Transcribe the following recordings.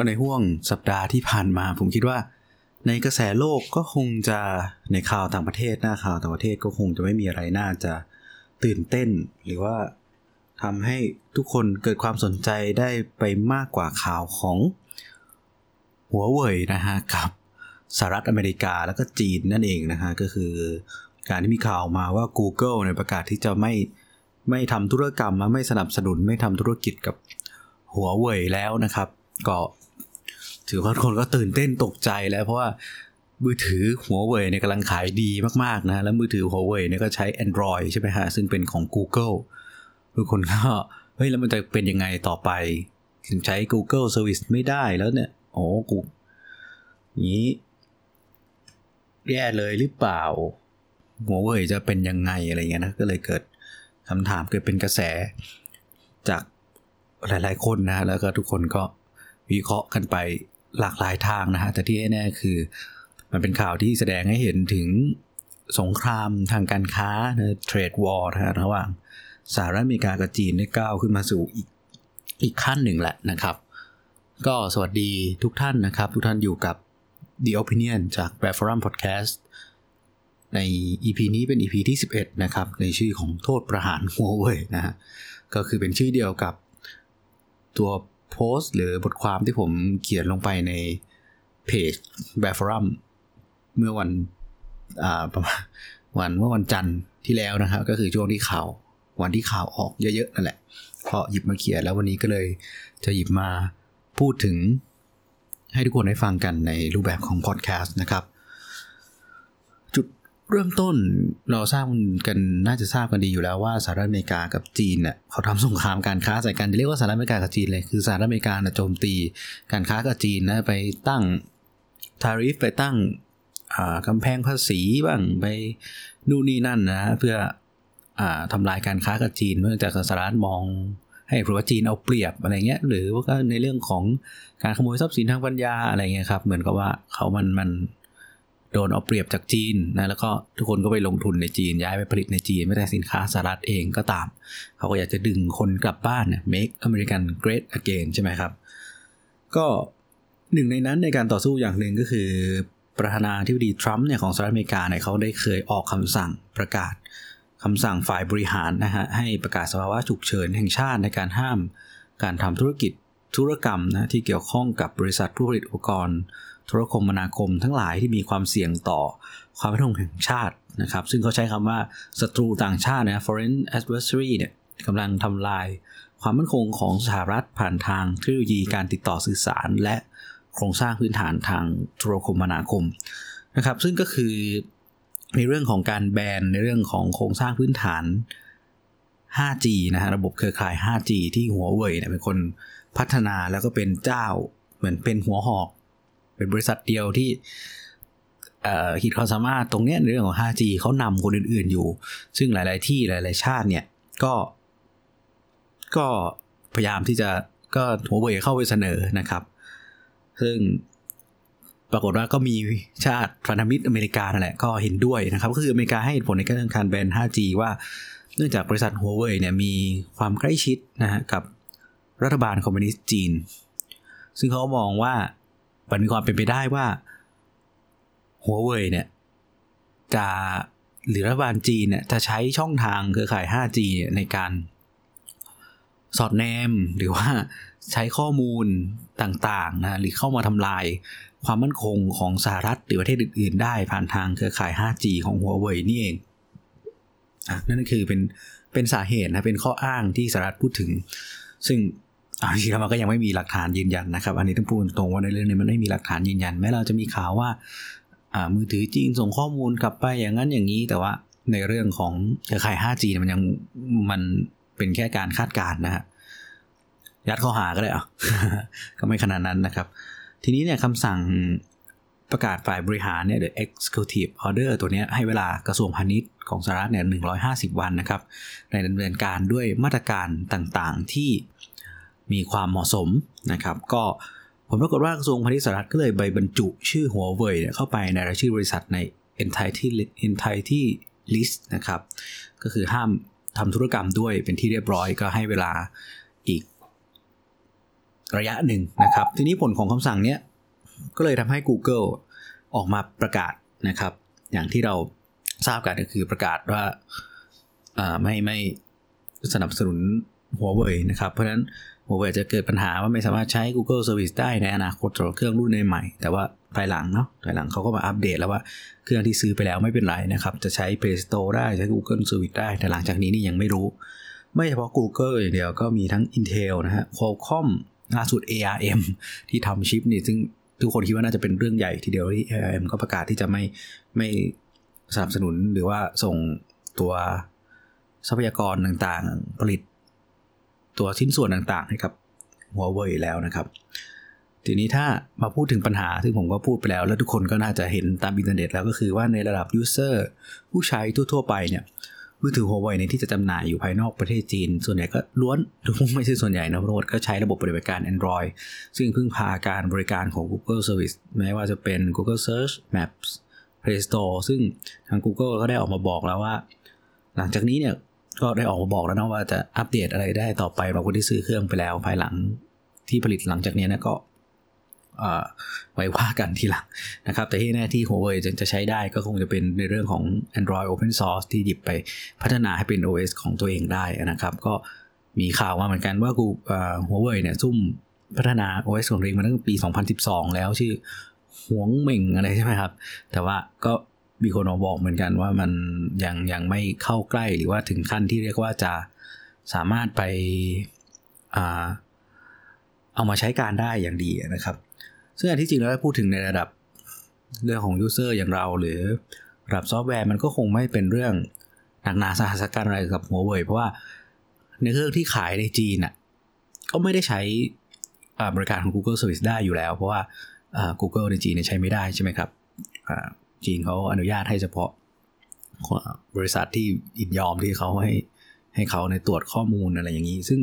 ก็ในห่วงสัปดาห์ที่ผ่านมา ผมคิดว่า ในกระแสโลกก็คงจะในข่าวต่างประเทศหน้าข่าวต่างประเทศก็คงจะไม่มีอะไรน่าจะตื่นเต้น หรือว่าทำให้ทุกคนเกิดความสนใจได้ไปมากกว่าข่าวของหัวเว่ยนะฮะกับสหรัฐอเมริกาแล้วก็จีนนั่นเองนะฮะก็คือการที่มีข่าวมาว่า Google ในประกาศที่จะไม่ไม่ทำธุรกรรมไม่สนับสนุนไม่ทำธุรกิจกับหัวเว่ยแล้วนะครับ ก็ ถือว่าคนก็ตื่นเต้นตกใจแล้วเพราะว่ามือถือหัวเว่ยเนี่ยกำลังขายดีมากๆนะ แล้วมือถือหัวเว่ยเนี่ยก็ใช้ Android ใช่ไหมฮะ ซึ่งเป็นของ Google ทุกคนก็ เฮ้ย แล้วมันจะเป็นยังไงต่อไป ถึงใช้ Google Service ไม่ได้แล้วเนี่ย โอ้กูนี้แย่เลยหรือเปล่า หัวเว่ยจะเป็นยังไงอะไรเงี้ยนะ ก็เลยเกิดคำถามเกิดเป็นกระแส จากหลาย ๆ คนนะ แล้วก็ทุกคนก็วิเคราะห์กันไป หลากหลายทางนะฮะแต่ที่แน่ๆคือ มันเป็นข่าวที่แสดงให้เห็นถึงสงครามทางการค้าเทรดวอร์นะระหว่างสหรัฐอเมริกากับจีนได้ก้าวขึ้นมาสู่อีกอีกขั้นหนึ่งแหละนะครับ ก็สวัสดีทุกท่านนะครับ ทุกท่านอยู่กับ The Opinion จาก b r a Forum Podcast ใน EP นี้เป็น EP ที่ 11 นะครับ ในชื่อของโทษประหารหัวเว่ยนะฮะก็คือเป็นชื่อเดียวกับตัว โพสต์ หรือบทความที่ผมเขียนลงไปในเพจ b r a d Forum เมื่อวันอ่าประมาณวันเมื่อวันจันทร์ที่แล้วนะครับ ก็คือช่วงที่ข่าววันที่ข่าวออกเยอะๆนั่นแหละพอหยิบมาเขียนแล้ววันนี้ก็เลยจะหยิบมาพูดถึงให้ทุกคนได้ฟังกันในรูปแบบของพอดแคสต์นะครับ เริ่มต้นเราทราบกันน่าจะทราบกันดีอยู่แล้วว่าสหรัฐอเมริกากับจีนเนี่ยเขาทำสงครามการค้าใส่กันเรียกว่าสหรัฐอเมริกากับจีนเลยคือสหรัฐอเมริกาโจมตีการค้ากับจีนนะไปตั้งทาริฟไปตั้งกำแพงภาษีบ้างไปนู่นนี่นั่นนะเพื่ออทำลายการค้ากับจีนเนื่องจากสหรัฐมองให้เพราะว่าจีนเอาเปรียบอะไรเงี้ยหรือว่าในเรื่องของการขโมยทรัพย์สินทางปัญญาอะไรเงี้ยครับเหมือนกับว่าเขามันมัน โดนเอาเปรียบจากจีนนะแล้วก็ทุกคนก็ไปลงทุนในจีนย้ายไปผลิตในจีน ไม่แต่สินค้าสหรัฐเองก็ตาม เขาก็อยากจะดึงคนกลับบ้านเนี่ย make American great again ใช่ไหมครับ ก็หนึ่งในนั้นในการต่อสู้อย่างหนึ่งก็คือประธานาธิบดีทรัมป์เนี่ยของสหรัฐอเมริกาเนี่ยเขาได้เคยออกคำสั่งประกาศคำสั่งฝ่ายบริหารนะฮะให้ประกาศสภาวะฉุกเฉินแห่งชาติในการห้าม การทำธุรกิจธุรกรรมนะที่เกี่ยวข้องกับบริษัทผู้ผลิตอุปกรณ์ โทรคมนาคมทั้งหลายที่มีความเสี่ยงต่อความมั่นคงแห่งชาตินะครับ ซึ่งเขาใช้คำว่าศัตรูต่างชาตินะ foreign adversary เนี่ยกำลังทำลายความมั่นคงของสหรัฐผ่านทางเทคโนโลยีการติดต่อสื่อสาร และโครงสร้างพื้นฐานทางโทรคมนาคมนะครับ ซึ่งก็คือในเรื่องของการแบนในเรื่องของโครงสร้างพื้นฐาน 5G นะฮะระบบเครือข่าย 5G ที่หัวเว่ยเนี่ยเป็นคนพัฒนาแล้วก็เป็นเจ้าเหมือนเป็นหัวหอก เป็นบริษัทเดียวที่ขีดความสามารถตรงเนี้ในเรื่องของ 5G เขานำคนอื่นๆอยู่ ซึ่งหลาย ๆ ที่หลาย ๆ ชาติเนี่ยก็ก็พยายามที่จะก็หัวเว่ยเข้าไปเสนอนะครับ ซึ่งปรากฏว่าก็มีชาติพันธมิตรอเมริกานั่นแหละก็เห็นด้วยนะครับ ก็คืออเมริกาให้ผลในการการแบน 5G ว่าเนื่องจากบริษัทหัวเว่ยเนี่ยมีความใกล้ชิดนะฮะกับรัฐบาลคอมมิวนิสต์จีน ซึ่งเขามองว่า มันมีความเป็นไปได้ว่าหัวเว่ยเนี่ย จะหรือรัฐบาลจีนเนี่ยจะใช้ช่องทางเครือข่าย 5G ในการสอดแนมหรือว่าใช้ข้อมูลต่างๆนะหรือเข้ามาทำลายความมั่นคงของสหรัฐหรือประเทศอื่นๆ ได้ผ่านทางเครือข่าย 5G ของหัวเว่ยนี่เองอนั่นคือเป็นเป็นสาเหตุนะเป็นข้ออ้างที่สหรัฐพูดถึง ซึ่ง จริงๆมันก็ยังไม่มีหลักฐานยืนยันนะครับ อันนี้ต้องพูดตรงว่าในเรื่องนี้มันไม่มีหลักฐานยืนยัน แม้เราจะมีข่าวว่าอ่ามือถือจีนส่งข้อมูลกลับไปอย่างนั้นอย่างนี้ แต่ว่าในเรื่องของเครือข่าย 5G มันยังมันเป็นแค่การคาดการณ์นะฮะยัดข้อหาก็ได้อะก็ไม่ขนาดนั้นนะครับ ทีนี้เนี่ยคำสั่งประกาศฝ่ายบริหารเนี่ย the executive order ตัวนี้ให้เวลากระทรวงพาณิชย์ของสหรัฐเนี่ย150 วันนะครับ ในดำเนินการด้วยมาตรการต่างๆที่ มีความเหมาะสมนะครับ ก็ผมปรากฏว่ากระทรวงพาณิชย์สหรัฐก็เลยใบบรรจุชื่อหัวเว่ยเข้าไปในรายชื่อบริษัทใน entity entity list นะครับ ก็คือห้ามทำธุรกรรมด้วยเป็นที่เรียบร้อยก็ให้เวลาอีกระยะหนึ่งนะครับ ทีนี้ผลของคำสั่งเนี้ยก็เลยทำให้ Google ออกมาประกาศนะครับ อย่างที่เราทราบกันก็คือประกาศว่าไม่ไม่สนับสนุนหัวเว่ยนะครับ เพราะฉะนั้น หัวเว่ยจะเกิดปัญหาว่าไม่สามารถใช้ Google Service ได้ในอนาคตสำหรับเครื่องรุ่นใหม่ แต่ว่าภายหลังเนาะภายหลังเขาก็มาอัปเดตแล้วว่าเครื่องที่ซื้อไปแล้วไม่เป็นไรนะครับ จะใช้ Play Store ได้ใช้ Google Service ได้ แต่หลังจากนี้นี่ยังไม่รู้ ไม่เฉพาะ Google อย่างเดียวก็มีทั้ง Intel นะฮะ Qualcomm ล่าสุด ARM ที่ทำชิปนี่ซึ่งทุกคนคิดว่าน่าจะเป็นเรื่องใหญ่ทีเดียวที่ ARM ก็ประกาศที่จะไม่ไม่สนับสนุนหรือว่าส่งตัวทรัพยากรต่างๆ ผลิต ตัวชิ้นส่วนต่างๆให้กับหัวเว่ยแล้วนะครับ ทีนี้ถ้ามาพูดถึงปัญหาซึ่งผมก็พูดไปแล้ว แล้วทุกคนก็น่าจะเห็นตามอินเทอร์เน็ตแล้วก็คือว่าในระดับ user ผู้ใช้ทั่วๆไปเนี่ยมือถือหัวเว่ยในที่จะจำหน่ายอยู่ภายนอกประเทศจีน ส่วนใหญ่ก็ล้วนหรือไม่ใช่ส่วนใหญ่นะเพราะก็ใช้ระบบปฏิบัติการ Android ซึ่งพึ่งพาการบริการของ Google Service แม้ว่าจะเป็น Google Search Maps Play Store ซึ่งทาง Google ก็ได้ออกมาบอกแล้วว่า หลังจากนี้เนี่ย ก็ได้ออกมาบอกแล้วนะว่าจะอัปเดตอะไรได้ต่อไปบางคนที่ซื้อเครื่องไปแล้วภายหลังที่ผลิตหลังจากนี้นะก็ไว้ว่ากันทีหลังนะครับ แต่ที่แน่ที่ Huawei จะใช้ได้ก็คงจะเป็นในเรื่องของ Android Open Source ที่หยิบไปพัฒนาให้เป็น OS ของตัวเองได้นะครับ ก็มีข่าวมาเหมือนกันว่ากู Huawei เนี่ยซุ่มพัฒนา OS ของตัวเองมาตั้งแต่ปี 2012 แล้วชื่อหวงเหม่งอะไรใช่ไหมครับ แต่ว่าก็ มีคนมาบอกเหมือนกันว่ามันยังยังไม่เข้าใกล้หรือว่าถึงขั้นที่เรียกว่าจะสามารถไปเอามาใช้การได้อย่างดีนะครับ ซึ่งอันที่จริงแล้วพูดถึงในระดับเรื่องของ user อย่างเรา หรือระดับซอฟต์แวร์มันก็คงไม่เป็นเรื่องหนักหนาสาหัสกันอะไรกับหัวเว่ยเพราะว่าในเครื่องที่ขายในจีนอะก็ไม่ได้ใช้บริการของ Google Service ได้อยู่แล้ว เพราะว่า Google ในจีนใช้ไม่ได้ใช่ไหมครับ จีนเขาอนุญาตให้เฉพาะ บริษัทที่อินยอมที่เขาให้ให้เขาในตรวจข้อมูลอะไรอย่างนี้ ซึ่ง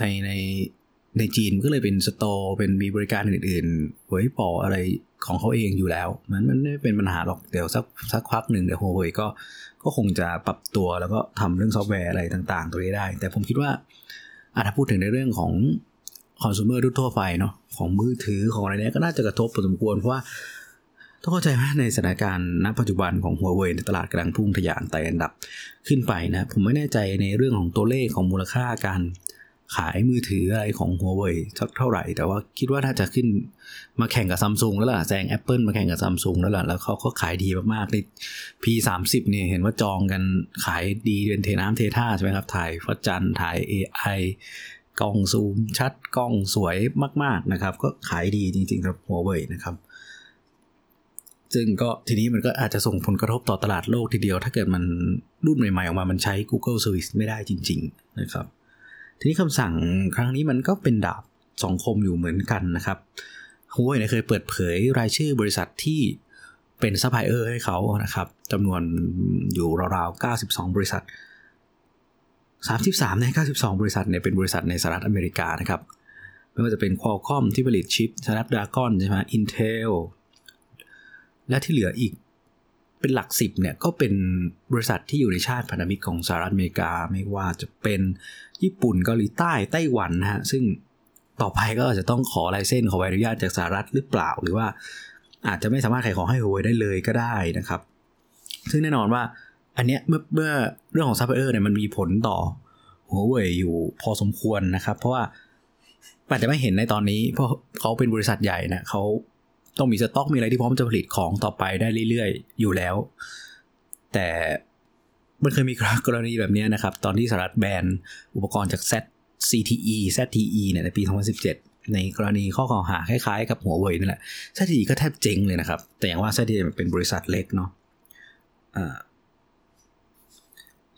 ในในในจีนก็เลยเป็นสโตร์เป็นมีบริการอื่นๆเวยปออะไรของเขาเองอยู่แล้ว มันมันไม่เป็นปัญหาหรอกเดี๋ยวสักสักพักหนึ่งเดี๋ยวหัวเว่ยก็ก็คงจะปรับตัวแล้วก็ทำเรื่องซอฟต์แวร์อะไรต่าง ๆ ตัวนี้ได้ แต่ผมคิดว่าถ้าพูดถึงในเรื่องของ คอน sumer ทั่วไปเนาะของมือถือของอะไรเนี้ยก็น่าจะกระทบพอสมควรเพราะว่าต้องเข้าใจว่าในสถานการณ์ณปัจจุบันของหัวเว่ยในตลาดกำลังพุ่งทะยานไต่อันดับขึ้นไปนะผมไม่แน่ใจในเรื่องของตัวเลขของมูลค่าการขายมือถืออะไรของหัวเว่ยสักเท่าไหร่ แต่ว่าคิดว่าน่าจะขึ้นมาแข่งกับซัมซุงแล้วล่ะแซง Apple มาแข่งกับซัมซุงแล้วล่ะแล้วเขาก็ขายดีมากๆใน P30 เนี่ยเห็นว่าจองกันขายดีเดือนเทน้ำเทท่าใช่ไหมครับถ่ายฟัดจันถ่าย AI กล้องซูมชัดกล้องสวยมาก ๆนะครับ ก็ขายดีจริงๆครับหัวเว่ยนะครับ ซึ่งก็ทีนี้มันก็อาจจะส่งผลกระทบต่อตลาดโลกทีเดียว ถ้าเกิดมันรุ่นใหม่ๆออกมามันใช้ Google Service ไม่ได้จริง ๆ นะครับ ทีนี้คำสั่งครั้งนี้มันก็เป็นดาบสองคมอยู่เหมือนกันนะครับหัวเว่ยเคยเปิดเผยรายชื่อบริษัทที่เป็นซัพพลายเออร์ให้เขานะครับจำนวนอยู่ราวๆ92 บริษัท 33 ใน 92 บริษัทเนี่ยเป็นบริษัทในสหรัฐอเมริกานะครับ ไม่ว่าจะเป็น Qualcomm ที่ผลิตชิป Snapdragon ใช่ไหม Intel และที่เหลืออีกเป็นหลักสิบเนี่ยก็เป็นบริษัทที่อยู่ในชาติพันธมิตรของสหรัฐอเมริกา ไม่ว่าจะเป็นญี่ปุ่นเกาหลีใต้ไต้หวันนะฮะซึ่งต่อไปก็อาจจะต้องขอ license ขอใบอนุญาตจากสหรัฐหรือเปล่า หรือว่าอาจจะไม่สามารถขายของให้หัวเว่ยได้เลยก็ได้นะครับ ซึ่งแน่นอนว่า อันเนี้ยเมื่อเมื่อเรื่องของซัพพลายเออร์เนี่ยมันมีผลต่อหัวเว่ยอยู่พอสมควรนะครับ เพราะว่าอาจจะไม่เห็นในตอนนี้ เพราะเขาเป็นบริษัทใหญ่นะเขาต้องมีสต็อกมีอะไรที่พร้อมจะผลิตของต่อไปได้เรื่อยๆ อยู่แล้ว แต่มันเคยมีกรณีแบบนี้นะครับ ตอนที่สหรัฐแบนอุปกรณ์จาก ZCTE ZTE เนี่ยในปี 2017 ในกรณีข้อกล่าวหาคล้ายๆกับหัวเว่ยนี่แหละ ZTE ก็แทบเจ๊งเลยนะครับ แต่อย่างว่า ZTE เป็นบริษัทเล็กเนาะอ่า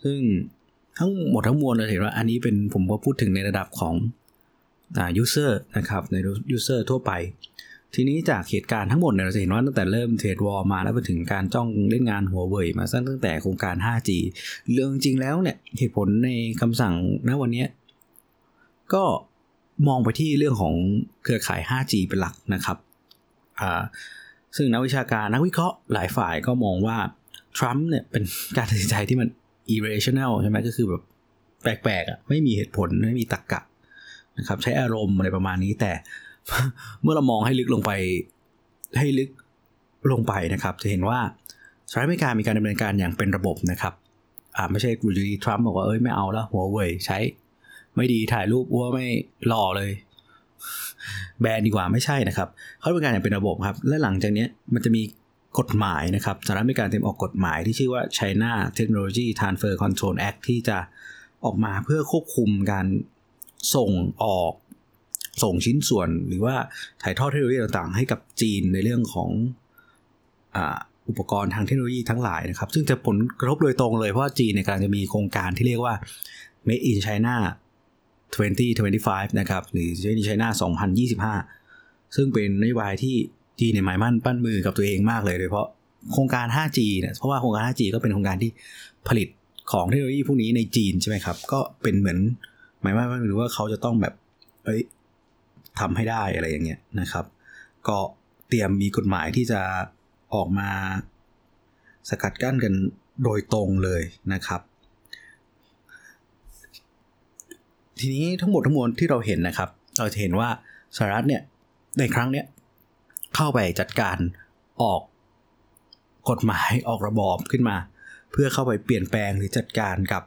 ซึ่งทั้งหมดทั้งมวลเราเห็นว่าอันนี้เป็นผมก็พูดถึงในระดับของอ่า user นะครับ ใน user ทั่วไป ทีนี้จากเหตุการณ์ทั้งหมดเนี่ยเราจะเห็นว่าตั้งแต่เริ่มเทรดวอลมาแล้วไปถึงการจ้องเล่นงานหัวเว่ยมาตั้งแต่โครงการ 5G เรื่องจริงแล้วเนี่ยเหตุผลในคำสั่งณวันนี้ก็มองไปที่เรื่องของเครือข่าย 5G เป็นหลักนะครับอ่าซึ่งนักวิชาการนักวิเคราะห์หลายฝ่ายก็มองว่าทรัมป์เนี่ยเป็นการตัดสินใจที่มัน irrational ใช่ไหมก็คือแบบแปลกๆอะไม่มีเหตุผลไม่มีตรรกกะนะครับใช้อารมณ์อะไรประมาณนี้ แต่เมื่อเรามองให้ลึกลงไปให้ลึกลงไปนะครับ จะเห็นว่าสหรัฐอเมริกามีการดำเนินการอย่างเป็นระบบนะครับอ่าไม่ใช่อยู่ดีทรัมป์บอกว่าเอ้ยไม่เอาแล้วหัวเว่ยใช้ไม่ดีถ่ายรูปว่าไม่หล่อเลย แบนดีกว่าไม่ใช่นะครับเขาดำเนินการอย่างเป็นระบบครับ และหลังจากนี้มันจะมี กฎหมายนะครับสหรัฐอเมริกาเตรียมออกกฎหมายที่ชื่อว่า China Technology Transfer Control Act ที่จะออกมาเพื่อควบคุมการส่งออกส่งชิ้นส่วนหรือว่าถ่ายทอดเทคโนโลยีต่างๆ ให้กับจีนในเรื่องของอุปกรณ์ทางเทคโนโลยีทั้งหลายนะครับ ซึ่งจะผลกระทบโดยตรงเลย เพราะว่าจีนเนี่ยกำลังจะมีโครงการที่เรียกว่า Made in China 2025 นะครับ หรือ Made in China 2025 ซึ่งเป็นนโยบายที่ จีนเนี่ยหมายมั่นปั้นมือกับตัวเองมากเลยโดยเฉพาะโครงการ 5G เนี่ยเพราะว่าโครงการ 5G ก็เป็นโครงการที่ผลิตของเทคโนโลยีพวกนี้ในจีนใช่ไหมครับ ก็เป็นเหมือนหมายมั่นปั้นมือว่าเขาจะต้องแบบเอ้ยทำให้ได้อะไรอย่างเงี้ยนะครับ ก็เตรียมมีกฎหมายที่จะออกมาสกัดกั้นกันโดยตรงเลยนะครับ ทีนี้ทั้งหมดทั้งมวลที่เราเห็นนะครับ เราจะเห็นว่าสหรัฐเนี่ยในครั้งเนี้ย เข้าไปจัดการออกกฎหมายออกระบอบขึ้นมา เพื่อเข้าไปเปลี่ยนแปลงหรือจัดการกับ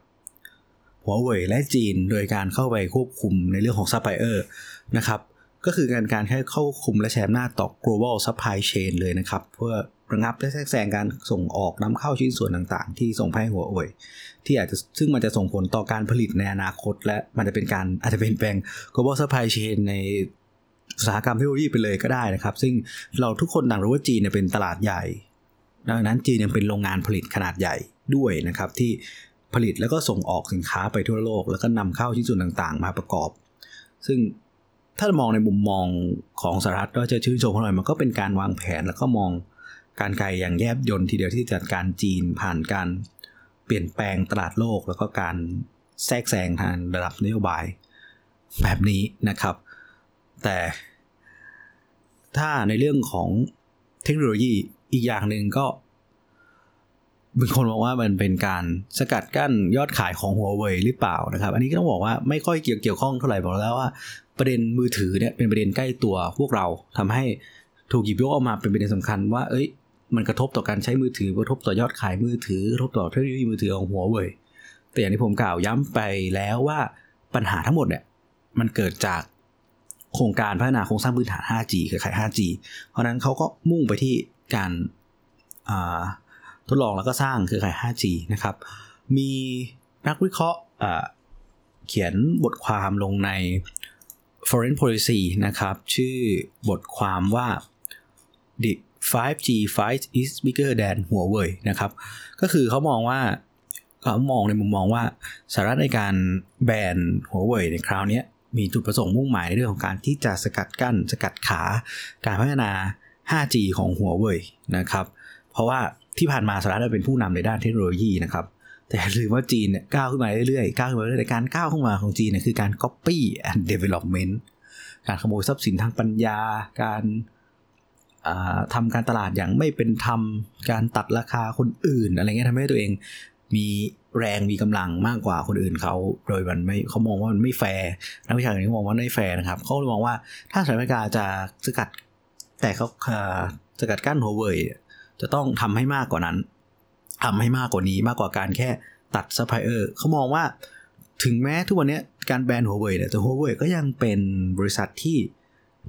หัวเว่ยและจีน โดยการเข้าไปควบคุมในเรื่องของซัพพลายเออร์นะครับก็คือการการแค่เข้าคุมและแชร์หน้าต่อ global supply chain เลยนะครับ เพื่อระงับและแทรกแซงการส่งออกนำเข้าชิ้นส่วนต่างๆ ที่ส่งไปให้หัวเว่ยที่อาจจะซึ่งมันจะส่งผลต่อการผลิตในอนาคต และมันจะเป็นการอาจจะเป็นแปลง global supply chain ใน อุตสาหกรรมเทคโนโลยีไปเลยก็ได้นะครับ ซึ่งเราทุกคนต่างรู้ว่าจีนเนี่ยเป็นตลาดใหญ่ดังนั้นจีนยังเป็นโรงงานผลิตขนาดใหญ่ด้วยนะครับ ที่ผลิตแล้วก็ส่งออกสินค้าไปทั่วโลก แล้วก็นำเข้าชิ้นส่วนต่างๆ มาประกอบ ซึ่งถ้ามองในมุมมองของสหรัฐก็จะชื่นชมเขาหน่อยมันก็เป็นการวางแผนแล้วก็มองการไกลอย่างแยบยนทีเดียวที่จัดการจีนผ่านการเปลี่ยนแปลงตลาดโลก แล้วก็การแทรกแซงทางระดับนโยบายแบบนี้นะครับ แต่ถ้าในเรื่องของเทคโนโลยีอีกอย่างหนึ่งก็บางคนบอกว่ามันเป็นการสกัดกั้นยอดขายของหัวเว่ยหรือเปล่านะครับ อันนี้ก็ต้องบอกว่าไม่ค่อยเกี่ยวเกี่ยวข้องเท่าไหร่บอกแล้วว่า ประเด็นมือถือเนี่ยเป็นประเด็นใกล้ตัวพวกเราทำให้ถูกหยิบยกออกมาเป็นประเด็นสำคัญว่า เอ้ย มันกระทบต่อการใช้มือถือกระทบต่อยอดขายมือถือกระทบต่อเทคโนโลยีมือถือของหัวเว่ยแต่อย่างที่ผมกล่าวย้ำไปแล้วว่าปัญหาทั้งหมดเนี่ยมันเกิดจาก โครงการพัฒนาโครงสร้างพื้นฐาน 5G เครือข่าย 5G เพราะนั้นเขาก็มุ่งไปที่การทดลองแล้วก็สร้างเครือข่าย 5G นะครับ มีนักวิเคราะห์เขียนบทความลงใน Foreign Policy นะครับ ชื่อบทความว่า the 5G fight is bigger than Huawei นะครับ ก็คือเขามองว่าเขามองในมุมมองว่าสหรัฐในการแบนหัวเว่ยในคราวนี้ มีจุดประสงค์มุ่งหมายในเรื่องของการที่จะสกัดกั้น สกัดขา การพัฒนา 5G ของหัวเว่ยนะครับ เพราะว่าที่ผ่านมาสหรัฐเป็นผู้นำในด้านเทคโนโลยีนะครับ แต่ลืมว่าจีนเนี่ยก้าวขึ้นมาเรื่อยๆ ก้าวขึ้นมาเรื่อยๆการก้าวขึ้นมาของจีนเนี่ยคือการ copy and development การขโมยทรัพย์สินทางปัญญา การทำการตลาดอย่างไม่เป็นธรรม การตัดราคาคนอื่น อะไรเงี้ยทำให้ตัวเอง มีแรงมีกำลังมากกว่าคนอื่นเขาโดยมันไม่เขามองว่ามันไม่แฟร์นักวิชาการเขามองว่าไม่แฟร์นะครับเขามองว่าถ้าสหรัฐอเมริกาจะสกัด แต่เขาสกัดกั้นหัวเว่ยจะต้องทำให้มากกว่านั้นทำให้มากกว่านี้มากกว่าการแค่ตัดซัพพลายเออร์เขามองว่าถึงแม้ทุกวันนี้การแบนหัวเว่ยเนี่ยแต่หัวเว่ยก็ยังเป็นบริษัทที่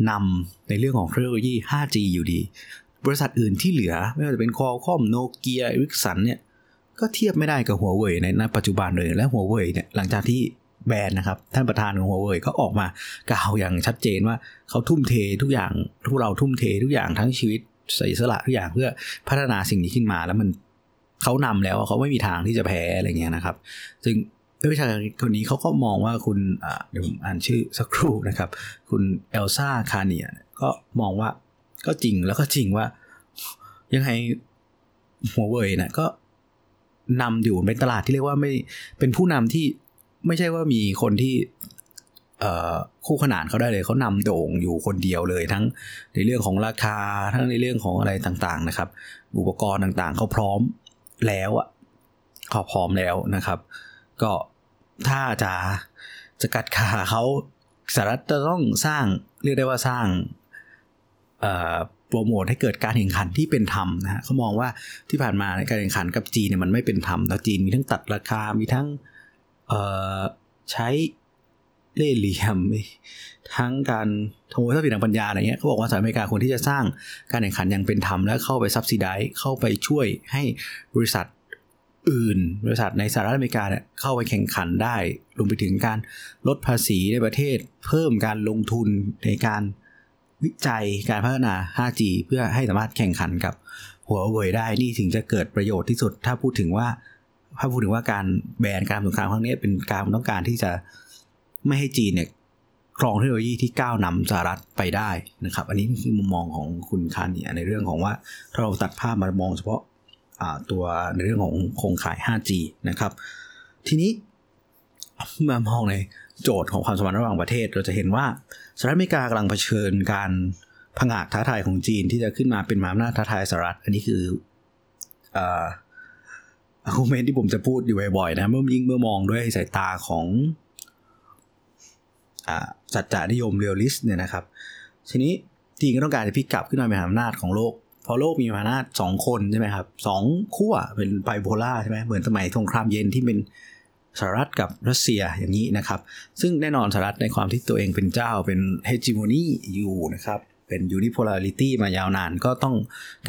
นำในเรื่องของเทคโนโลยี 5G อยู่ดี บริษัทอื่นที่เหลือ ไม่ว่าจะเป็น Qualcomm Nokia Ericsson เนี่ย ก็เทียบไม่ได้กับหัวเว่ยในณปัจจุบันเลยและหัวเว่ยเนี่ยหลังจากที่แบรนด์นะครับ ท่านประธานของหัวเว่ยก็ออกมากล่าวอย่างชัดเจนว่าเขาทุ่มเททุกอย่างทุกเราทุ่มเททุกอย่างทั้งชีวิตเสียสละทุกอย่างเพื่อพัฒนาสิ่งนี้ขึ้นมา แล้วมันเขานำแล้วเขาไม่มีทางที่จะแพ้อะไรเงี้ยนะครับ ซึ่งนักวิชาการคนนี้เขาก็มองว่าคุณเดี๋ยวผมอ่านชื่อสักครู่นะครับ คุณเอลซ่าคาเนียก็มองว่าก็จริงแล้วก็จริงว่ายังไงหัวเว่ยนะก็ นำอยู่เป็นตลาดที่เรียกว่าไม่เป็นผู้นำที่ไม่ใช่ว่ามีคนที่คู่ขนานเขาได้เลยเขานำโด่งอยู่คนเดียวเลยทั้งในเรื่องของราคาทั้งในเรื่องของอะไรต่างๆนะครับ อุปกรณ์ต่างๆเขาพร้อมแล้วอะเขาพร้อมแล้วนะครับ ก็ถ้าจะจะกัดขาเขาสหรัฐจะต้องสร้างเรียกได้ว่าสร้าง โปรโมทให้เกิดการแข่งขันที่เป็นธรรมนะฮะเขามองว่าที่ผ่านมาการแข่งขันกับจีนเนี่ยมันไม่เป็นธรรมแล้วจีนมีทั้งตัดราคา มีทั้งใช้เล่เหลี่ยมทั้งการโมยทรัพย์สินทางปัญญาอะไรเงี้ยเขาบอกว่าสหรัฐอเมริกาควรที่จะสร้างการแข่งขันอย่างเป็นธรรมและเข้าไปซับซิได้เข้าไปช่วยให้บริษัทอื่น บริษัทในสหรัฐอเมริกาเนี่ยเข้าไปแข่งขันได้รวมไปถึงการลดภาษีในประเทศ เพิ่มการลงทุนในการ วิจัยการพัฒนา 5G เพื่อให้สามารถแข่งขันกับหัวเว่ยได้นี่ถึงจะเกิดประโยชน์ที่สุด ถ้าพูดถึงว่าถ้าพูดถึงว่าการแบนการสงครามครั้งนี้เป็นการต้องการที่จะไม่ให้จีนเนี่ยครองเทคโนโลยีที่ก้าวนำสหรัฐไปได้นะครับ อันนี้คือมุมมองของคุณคานี่ในเรื่องของว่าถ้าเราตัดภาพมามองเฉพาะตัวในเรื่องของโครงข่าย 5G นะครับ ทีนี้มามองในโจทย์ของความสัมพันธ์ระหว่างประเทศ เราจะเห็นว่า สหรัฐอเมริกากำลังเผชิญการผงาดท้าทายของจีนที่จะขึ้นมาเป็นมหาอำนาจท้าทายสหรัฐ อันนี้คืออ่าargument ที่ผมจะพูดอยู่บ่อยๆนะเมื่อยิ่งเมื่อมองด้วยสายตาของสัจนิยม realist เนี่ยนะครับ ทีนี้จีนก็ต้องการจะพลิกกลับขึ้นมาเป็นอำนาจของโลกพอโลกมีอำนาจสองคนใช่ไหมครับสองขั้วเป็นไบโพล่าใช่ไหมเหมือนสมัยสงครามเย็นที่เป็น สหรัฐกับรัสเซียอย่างนี้นะครับ ซึ่งแน่นอนสหรัฐในความที่ตัวเองเป็นเจ้าเป็น hegemony อยู่นะครับ เป็น unipolarity มายาวนานก็ต้อง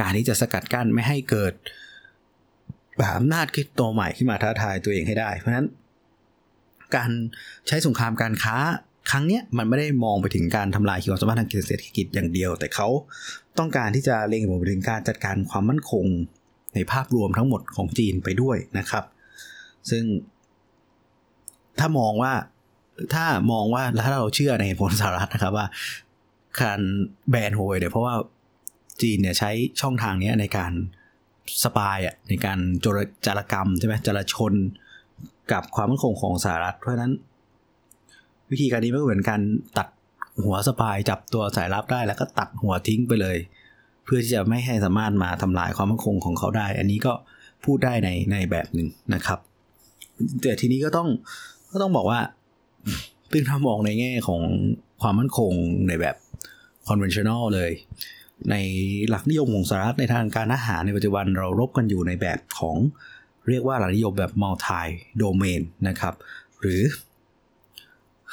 การที่จะสกัดกั้นไม่ให้เกิดแบบอำนาจขึ้นตัวใหม่ขึ้นมาท้าทายตัวเองให้ได้ เพราะฉะนั้น การใช้สงครามการค้าครั้งนี้มันไม่ได้มองไปถึงการทำลายความสามารถทางเศรษฐกิจอย่างเดียว แต่เขาต้องการที่จะเล็งไปถึงการจัดการความมั่นคงในภาพรวมทั้งหมดของจีนไปด้วยนะครับ ซึ่ง ถ้ามองว่าถ้ามองว่าถ้าเราเชื่อในเหตุผลสหรัฐนะครับว่า การแบนโฮยเนี่ยเพราะว่าจีนเนี่ยใช้ช่องทางนี้ในการสปายอะในการจรจารกรรมใช่ไหมจารชนกับความมั่นคงของสหรัฐ เพราะฉะนั้น วิธีการนี้ไม่เหมือนการตัดหัวสปายจับตัวสายลับได้ แล้วก็ตัดหัวทิ้งไปเลย เพื่อที่จะไม่ให้สามารถมาทำลายความมั่นคงของเขาได้ อันนี้ก็พูดได้ในในแบบหนึ่งนะครับแต่ทีนี้ก็ต้อง ก็ต้องบอกว่าตึงถ้ามองในแง่ของความมั่นคงในแบบ conventional เลย ในหลักนิยมของสหรัฐในทางการทหารในปัจจุบันเรารบกันอยู่ในแบบของเรียกว่าหลักนิยมแบบ multi domain นะครับ หรือ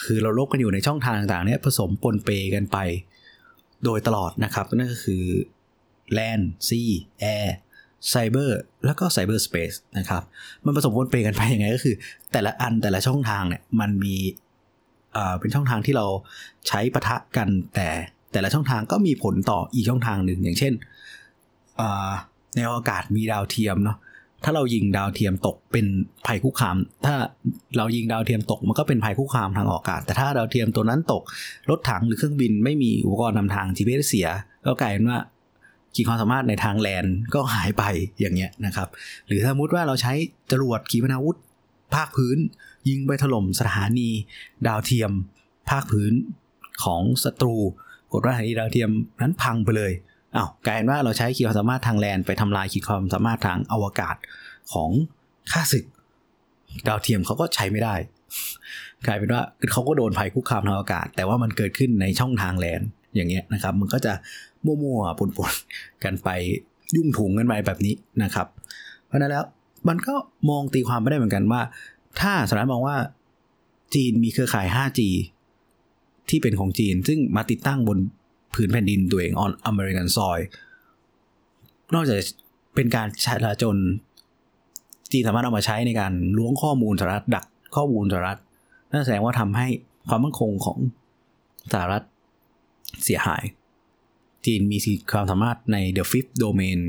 คือเราลบกันอยู่ในช่องทางต่างๆเนี่ยผสมปนเปกันไปโดยตลอดนะครับนั่นก็คือ land sea air ไซเบอร์แล้วก็ไซเบอร์สเปซนะครับ มันผสมปนเปกันไปยังไงก็คือ แต่ละอันแต่ละช่องทางเนี่ยมันมีเป็นช่องทางที่เราใช้ปะทะกันแต่แต่ละช่องทางก็มีผลต่ออีกช่องทางหนึ่งอย่างเช่นในอากาศมีดาวเทียมเนาะถ้าเรายิงดาวเทียมตกเป็นภัยคุกคาม ถ้าเรายิงดาวเทียมตกมันก็เป็นภัยคุกคามทางอากาศ แต่ถ้าดาวเทียมตัวนั้นตกรถถังหรือเครื่องบินไม่มีอุปกรณ์นำทาง GPS เสีย ก็กลายเป็นว่า ขีดความสามารถในทางแลนก็หายไปอย่างเงี้ยนะครับ หรือสมมติว่าเราใช้จรวดขีปนาวุธ ภาคพื้น ยิงไปถล่มสถานี ดาวเทียม ภาคพื้นของศัตรู กดว่าสถานีดาวเทียมนั้นพังไปเลยอา้าวกลายเป็นว่าเราใช้ขีดความสามารถทางแลนไปทำลายขีดความสามารถทางอวกาศของข้าศึก ดาวเทียมเขาก็ใช้ไม่ได้ กลายเป็นว่าเขาก็โดนภัยคุกคามทางอากาศ แต่ว่ามันเกิดขึ้นในช่องทางแลน อย่างเงี้ยนะครับ มันก็จะมั่วๆปนๆกันไปยุ่งถุงกันไปแบบนี้นะครับ เพราะนั้นแล้วมันก็มองตีความไม่ได้เหมือนกันว่า ถ้าสหรัฐมองว่าจีนมีเครือข่าย 5G ที่เป็นของจีน ซึ่งมาติดตั้งบนผืนแผ่นดินตัวเองออนอเมริกันซอย นอกจากเป็นการใช้จนจีนสามารถเอามาใช้ในการล้วงข้อมูลสหรัฐดักข้อมูลสหรัฐนั่นแสดงว่าทำให้ความมั่นคงของสหรัฐ เสียหาย จีนมีความสามารถใน the fifth domain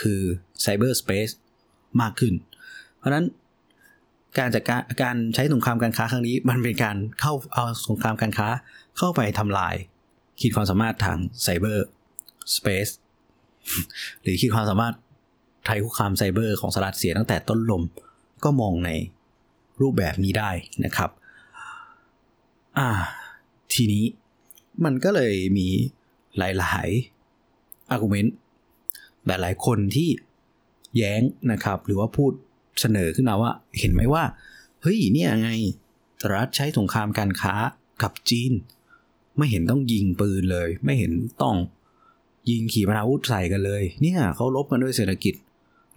คือ cyberspace มากขึ้น เพราะนั้นการจัดการการใช้สงครามการค้าครั้งนี้ มันเป็นการเข้าเอาสงครามการค้าเข้าไปทำลาย ขีดความสามารถทางไซเบอร์สเปซหรือขีดความสามารถไทยคุกคามไซเบอร์ของสหรัฐเสียตั้งแต่ต้นลมก็มองในรูปแบบนี้ได้นะครับ อ่า ทีนี้ มันก็เลยมีหลายๆ argument หลายๆ คนที่แย้งนะครับ หรือว่าพูดเสนอขึ้นมาว่า เห็นไหมว่า เฮ้ยเนี่ยไงสหรัฐใช้สงครามการค้ากับจีน ไม่เห็นต้องยิงปืนเลย ไม่เห็นต้องยิงขีปนาวุธใส่กันเลย เนี่ยเขาลบกันด้วยเศรษฐกิจ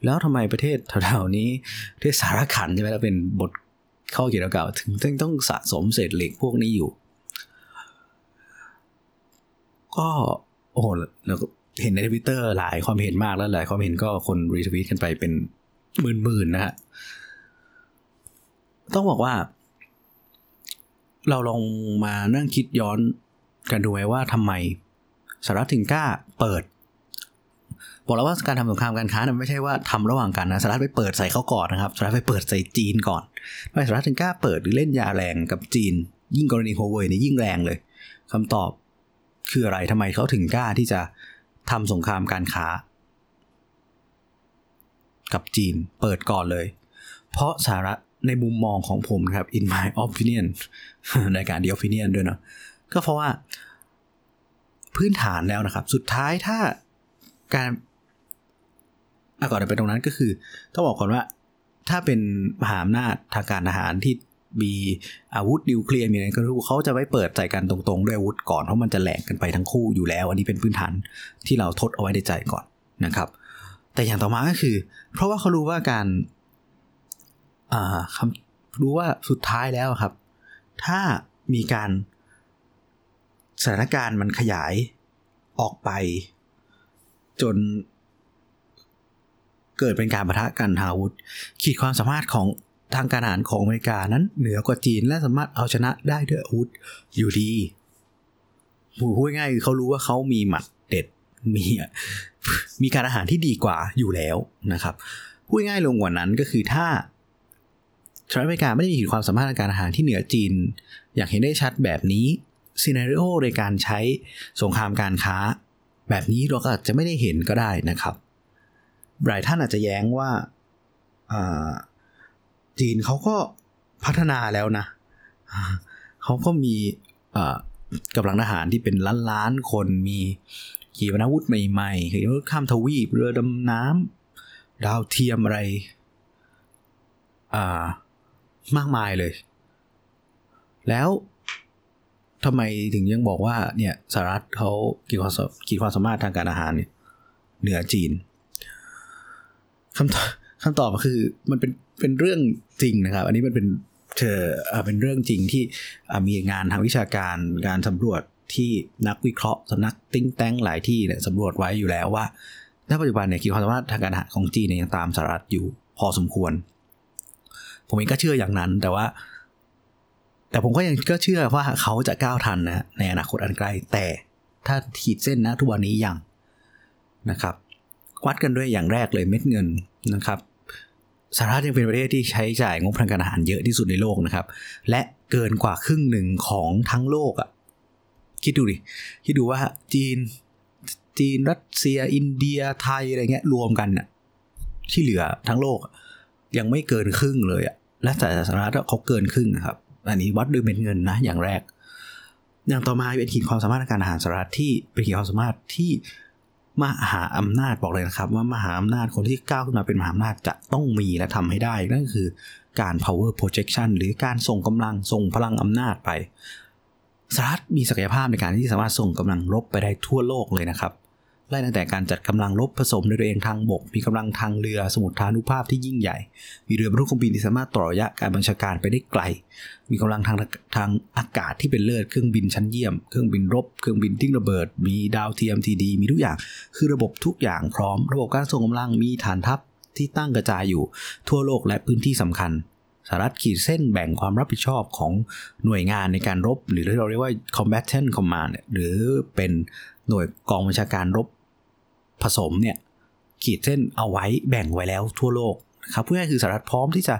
แล้วทำไมประเทศแถวๆนี้ประเทศสารขันใช่ไหมแล้วเป็นบทข้อเกี่ยวกับถึงต้องสะสมเศษเหล็กพวกนี้อยู่ ก็โอ้โหแล้วก็เห็นในทวิตเตอร์หลายความเห็นมากแล้วหลายความเห็นก็คนรีทวีตกันไปเป็นหมื่นๆนะฮะต้องบอกว่า เราลองมานั่งคิดย้อนกันดูไหมว่าทำไมสหรัฐถึงกล้าเปิด บอกแล้วว่าการทำสงครามการค้าเนี่ยไม่ใช่ว่าทำระหว่างกันนะสหรัฐไปเปิดใส่เขาก่อนนะครับสหรัฐไปเปิดใส่จีนก่อนทำไมสหรัฐถึงกล้าเปิดหรือเล่นยาแรงกับจีน ยิ่งกรณีโฮเวยเนี่ยยิ่งแรงเลยคำตอบ คืออะไรทำไมเขาถึงกล้าที่จะทำสงครามการค้า กับจีนเปิดก่อนเลย เพราะสหรัฐในมุมมองของผมครับ in my opinion ในการ the opinion ด้วยเนาะก็เพราะว่าพื้นฐานแล้วนะครับ สุดท้ายถ้าการอก่อนไปตรงนั้นก็คือ ต้องบอกก่อนว่า ถ้าเป็นมหาอำนาจทางการทหารที่ มีอาวุธนิวเคลียร์มีอะไรก็รู้เขาจะไม่เปิดใส่กันตรงๆ ด้วยอาวุธก่อนเพราะมันจะแหลกกันไปทั้งคู่อยู่แล้ว อันนี้เป็นพื้นฐานที่เราทดเอาไว้ในใจก่อนนะครับ แต่อย่างต่อมาก็คือ เพราะว่าเขารู้ว่าการอ่าคำรู้ว่าสุดท้ายแล้วครับ ถ้ามีการสถานการณ์มันขยายออกไป จนเกิดเป็นการประทะกันทางอาวุธ ขีดความสามารถของ ทางการทหารของอเมริกานั้นเหนือกว่าจีนและสามารถเอาชนะได้ด้วยอาวุธอยู่ดีพูดง่ายๆเขารู้ว่าเขามีหมัดเด็ดมีมีการอาหารที่ดีกว่าอยู่แล้วนะครับพูดง่ายลงกว่านั้นก็คือถ้าสหรัฐอเมริกาไม่ได้มีขีดความสามารถทางการอาหารที่เหนือจีน อยากเห็นได้ชัดแบบนี้ซีนารีโอในการใช้สงครามการค้า แบบนี้เราก็อาจจะไม่ได้เห็นก็ได้นะครับหลายท่านอาจจะแย้งว่า จีนเขาก็พัฒนาแล้วนะ เขาก็มีกำลังทหารที่เป็นล้านล้านคนมีขีปนาวุธใหม่ๆขีปนาวุธข้ามทวีปเรือดำน้ำดาวเทียมอะไรมากมายเลย แล้วทำไมถึงยังบอกว่าเนี่ยสหรัฐเขาขีดความขีดความสามารถทางการอาหารเนี่ยเหนือจีนคำตอบคำตอบคือมันเป็นเป็นเรื่องจริงนะครับ อันนี้มันเป็นเธอเป็นเรื่องจริงที่มีงานทางวิชาการการสำรวจที่นักวิเคราะห์สำนักติ้งแต้งหลายที่เนี่ยสำรวจไว้อยู่แล้วว่าณปัจจุบันเนี่ยขีดความสามารถทางการอาหารของจีนเนี่ยยังตามสหรัฐอยู่พอสมควร ผมเองก็เชื่ออย่างนั้น แต่ว่า แต่ผมก็ยังก็เชื่อว่าเขาจะก้าวทันนะในอนาคตอันใกล้ แต่ถ้าขีดเส้นนะทุกวันนี้ยังนะครับ วัดกันด้วยอย่างแรกเลยเม็ดเงินนะครับ สหรัฐยังเป็นประเทศที่ใช้จ่ายงบทางการอาหารเยอะที่สุดในโลกนะครับ และเกินกว่าครึ่งหนึ่งของทั้งโลกอะ่ะคิดดูดิคิดดูว่าจีน จีนรัสเซีย อินเดียไทยอะไรเงี้ยรวมกันน่ะที่เหลือทั้งโลก ยังไม่เกินครึ่งเลยอะ่ะและแต่สหรัฐเขาเกินครึ่งครับ อันนี้วัดด้วยเม็ดเงินนะอย่างแรก อย่างต่อมาเป็นขีดความสามารถในการอาหารสหรัฐที่เป็นขีดความสามารถที่ มหาอำนาจบอกเลยนะครับ ว่ามหาอำนาจคนที่ก้าวขึ้นมาเป็นมหาอำนาจจะต้องมีและทำให้ได้นั่นคือการ power projection หรือการส่งกำลังส่งพลังอำนาจไปสหรัฐมีศักยภาพในการที่สามารถส่งกำลังรบไปได้ทั่วโลกเลยนะครับ ไล่ตั้งแต่การจัดกำลังรบผสมในตัวเองทางบก มีกำลังทางเรือสมุทรฐานุภาพที่ยิ่งใหญ่ มีเรือบรรทุกเครื่องบินที่สามารถต่อระยะการบัญชาการไปได้ไกล มีกำลังทางทางอากาศที่เป็นเลิศเครื่องบินชั้นเยี่ยม เครื่องบินรบ เครื่องบินทิ้งระเบิด มีดาวเทียมทีดี มีทุกอย่าง คือระบบทุกอย่างพร้อม ระบบการส่งกำลังมีฐานทัพที่ตั้งกระจายอยู่ทั่วโลกและพื้นที่สำคัญสหรัฐขีดเส้นแบ่งความรับผิดชอบของหน่วยงานในการรบ หรือที่เราเรียกว่า combatant command หรือเป็นหน่วยกองบัญชาการรบ ผสมเนี่ยขีดเส้นเอาไว้แบ่งไว้แล้วทั่วโลกนะครับเพื่อให้คือสหรัฐพร้อมที่จะ